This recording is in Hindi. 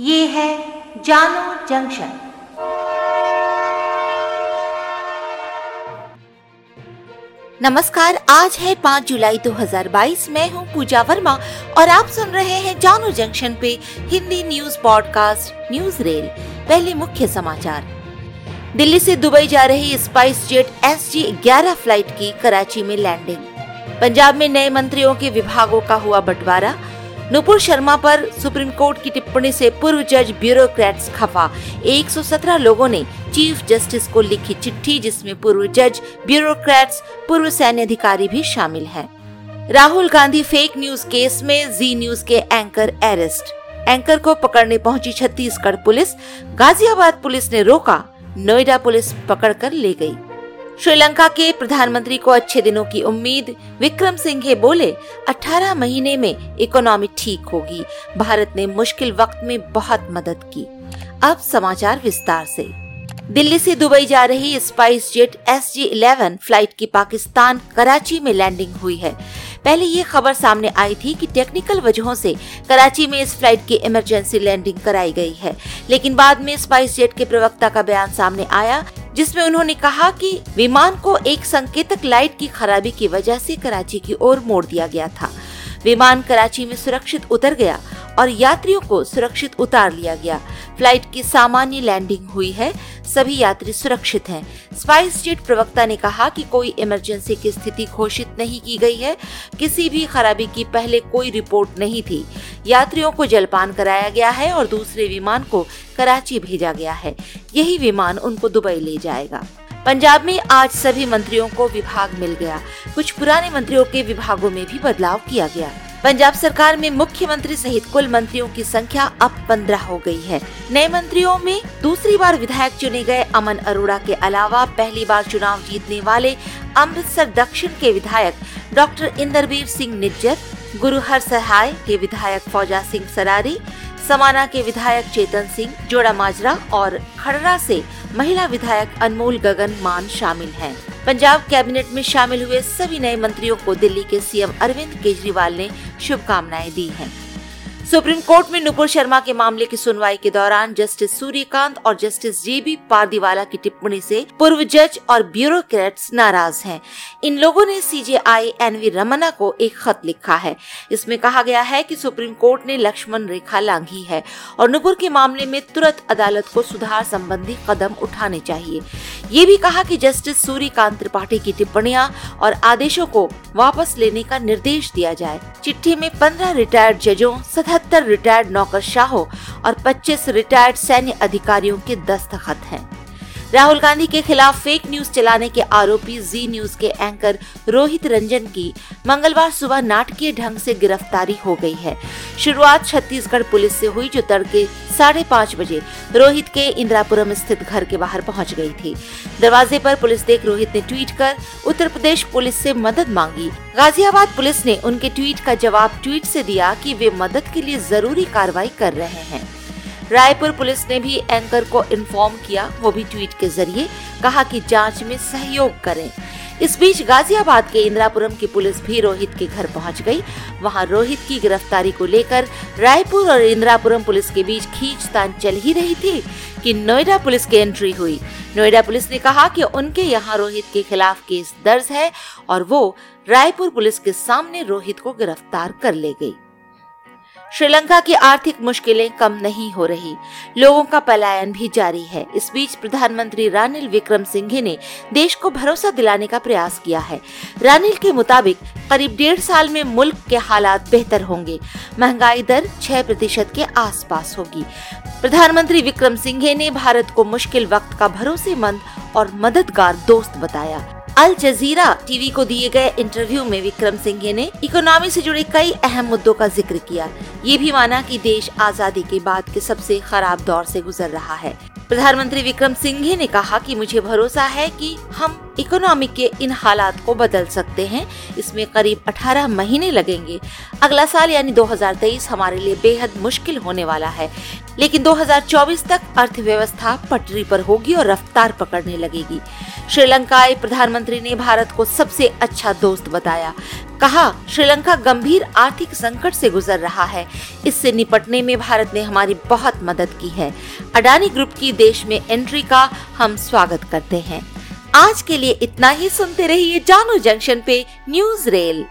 ये है जानो जंक्शन। नमस्कार, आज है 5 जुलाई 2022 मैं हूँ पूजा वर्मा और आप सुन रहे हैं जानो जंक्शन पे Hindi news podcast, news rail. पहले मुख्य समाचार। दिल्ली से दुबई जा रही स्पाइस जेट एस जी ग्यारह फ़्लाइट की कराची में लैंडिंग। पंजाब में नए मंत्रियों के विभागों का हुआ बंटवारा। नुपुर शर्मा पर सुप्रीम कोर्ट की टिप्पणी से पूर्व जज ब्यूरोक्रेट्स खफा। 117 लोगों ने चीफ जस्टिस को लिखी चिट्ठी, जिसमें पूर्व जज, ब्यूरोक्रेट्स, पूर्व सैन्य अधिकारी भी शामिल हैं। Rahul Gandhi fake news case में जी न्यूज़ के एंकर अरेस्ट एंकर को पकड़ने पहुँची छत्तीसगढ़ पुलिस। गाजियाबाद पुलिस ने रोका। नोएडा पुलिस पकड़कर ले गई। श्रीलंका के प्रधानमंत्री को अच्छे दिनों की उम्मीद। विक्रम सिंघे बोले 18 महीने में इकोनॉमी ठीक होगी। भारत ने मुश्किल वक्त में बहुत मदद की। अब समाचार विस्तार से। दिल्ली से दुबई जा रही SpiceJet S G eleven flight की पाकिस्तान कराची में लैंडिंग हुई है। पहले ये खबर सामने आई थी कि टेक्निकल वजहों से कराची में इस फ़्लाइट की इमरजेंसी लैंडिंग कराई गई है। लेकिन बाद में स्पाइस जेट के प्रवक्ता का बयान सामने आया जिसमें उन्होंने कहा कि विमान को एक संकेतक लाइट की खराबी की वजह से कराची की ओर मोड़ दिया गया था। विमान कराची में सुरक्षित उतर गया और यात्रियों को सुरक्षित उतार लिया गया। फ़्लाइट की सामान्य लैंडिंग हुई है। सभी यात्री सुरक्षित हैं। स्पाइस जेट प्रवक्ता ने कहा कि कोई इमरजेंसी की स्थिति घोषित नहीं की गई है। किसी भी खराबी की पहले कोई रिपोर्ट नहीं थी। यात्रियों को जलपान कराया गया है और दूसरे विमान को कराची भेजा गया है। यही विमान उनको दुबई ले जाएगा। पंजाब में आज सभी मंत्रियों को विभाग मिल गया। कुछ पुराने मंत्रियों के विभागों में भी बदलाव किया गया। पंजाब सरकार में मुख्यमंत्री सहित कुल मंत्रियों की संख्या अब पंद्रह हो गई है नए मंत्रियों में दूसरी बार विधायक चुने गए अमन अरोड़ा के अलावा पहली बार चुनाव जीतने वाले अमृतसर दक्षिण के विधायक डॉक्टर इंदरवीर सिंह निज्जर गुरुहर सहाय के विधायक फौजा सिंह सरारी, समाना के विधायक चेतन सिंह, जोड़ा माजरा और खड़रा से महिला विधायक अनमोल गगन मान शामिल हैं। पंजाब कैबिनेट में शामिल हुए सभी नए मंत्रियों को दिल्ली के सीएम अरविंद केजरीवाल ने शुभकामनाएँ दी हैं। सुप्रीम कोर्ट में नुपुर शर्मा के मामले की सुनवाई के दौरान जस्टिस सूर्यकांत और जस्टिस जे बी पारदीवाला की टिप्पणी से पूर्व जज और ब्यूरोक्रेट्स नाराज़ हैं। इन लोगों ने सीजेआई एन वी रमना को एक खत लिखा है। इसमें कहा गया है कि सुप्रीम कोर्ट ने लक्ष्मण रेखा लांघी है और नुपुर के मामले में तुरंत अदालत को सुधार संबंधी कदम उठाने चाहिए। ये भी कहा कि जस्टिस सूर्यकांत त्रिपाठी की टिप्पणियाँ और आदेशों को वापस लेने का निर्देश दिया जाए। चिट्ठी में पंद्रह रिटायर्ड जजों सतहत्तर रिटायर्ड नौकरशाहों और 25 रिटायर्ड सैन्य अधिकारियों के दस्तखत हैं। राहुल गांधी के खिलाफ फेक न्यूज़ चलाने के आरोपी जी न्यूज़ के एंकर रोहित रंजन की मंगलवार सुबह नाटकीय ढंग से गिरफ्तारी हो गई है। शुरुआत छत्तीसगढ़ पुलिस से हुई, जो तड़के साढ़े पाँच बजे रोहित के इंदिरापुरम स्थित घर के बाहर पहुँच गई थी। दरवाजे पर पुलिस देख रोहित ने ट्वीट कर, उत्तर प्रदेश पुलिस से मदद मांगी। गाजियाबाद पुलिस ने उनके ट्वीट का जवाब ट्वीट से दिया कि वे मदद के लिए ज़रूरी कार्रवाई कर रहे हैं। रायपुर पुलिस ने भी एंकर को इन्फॉर्म किया, वो भी ट्वीट के ज़रिए, कहा कि जाँच में सहयोग करें। इस बीच गाजियाबाद के इंदिरापुरम की पुलिस भी रोहित के घर पहुँच गई। वहाँ रोहित की गिरफ्तारी को लेकर रायपुर और इंदिरापुरम पुलिस के बीच खींचतान चल ही रही थी कि नोएडा पुलिस की एंट्री हुई। नोएडा पुलिस ने कहा कि उनके यहाँ रोहित के खिलाफ केस दर्ज है और वो रायपुर पुलिस के सामने रोहित को गिरफ़्तार कर ले गई। श्रीलंका की आर्थिक मुश्किलें कम नहीं हो रही। लोगों का पलायन भी जारी है। इस बीच प्रधानमंत्री रानिल विक्रम सिंघे ने देश को भरोसा दिलाने का प्रयास किया है। रानिल के मुताबिक, करीब डेढ़ साल में मुल्क के हालात बेहतर होंगे। महँगाई दर छह प्रतिशत के आसपास होगी। प्रधानमंत्री विक्रम सिंघे ने भारत को मुश्किल वक्त का भरोसेमंद और मददगार दोस्त बताया। अल जजीरा टीवी को दिए गए इंटरव्यू में विक्रम सिंघे ने इकोनॉमी से जुड़े कई अहम मुद्दों का ज़िक्र किया। ये भी माना कि देश आज़ादी के बाद के सबसे खराब दौर से गुजर रहा है। प्रधानमंत्री विक्रम सिंघे ने कहा कि मुझे भरोसा है कि हम इकोनॉमी के इन हालात को बदल सकते हैं। इसमें करीब 18 महीने लगेंगे। अगला साल यानी 2023 हमारे लिए बेहद मुश्किल होने वाला है। लेकिन 2024 तक अर्थव्यवस्था पटरी पर होगी और रफ्तार पकड़ने लगेगी। श्रीलंकाई प्रधानमंत्री ने भारत को सबसे अच्छा दोस्त बताया। कहा, श्रीलंका गंभीर आर्थिक संकट से गुजर रहा है। इससे निपटने में भारत ने हमारी बहुत मदद की है। अडानी ग्रुप की देश में एंट्री का हम स्वागत करते हैं। आज के लिए इतना ही। सुनते रहिए जानू जंक्शन पे न्यूज़ रेल।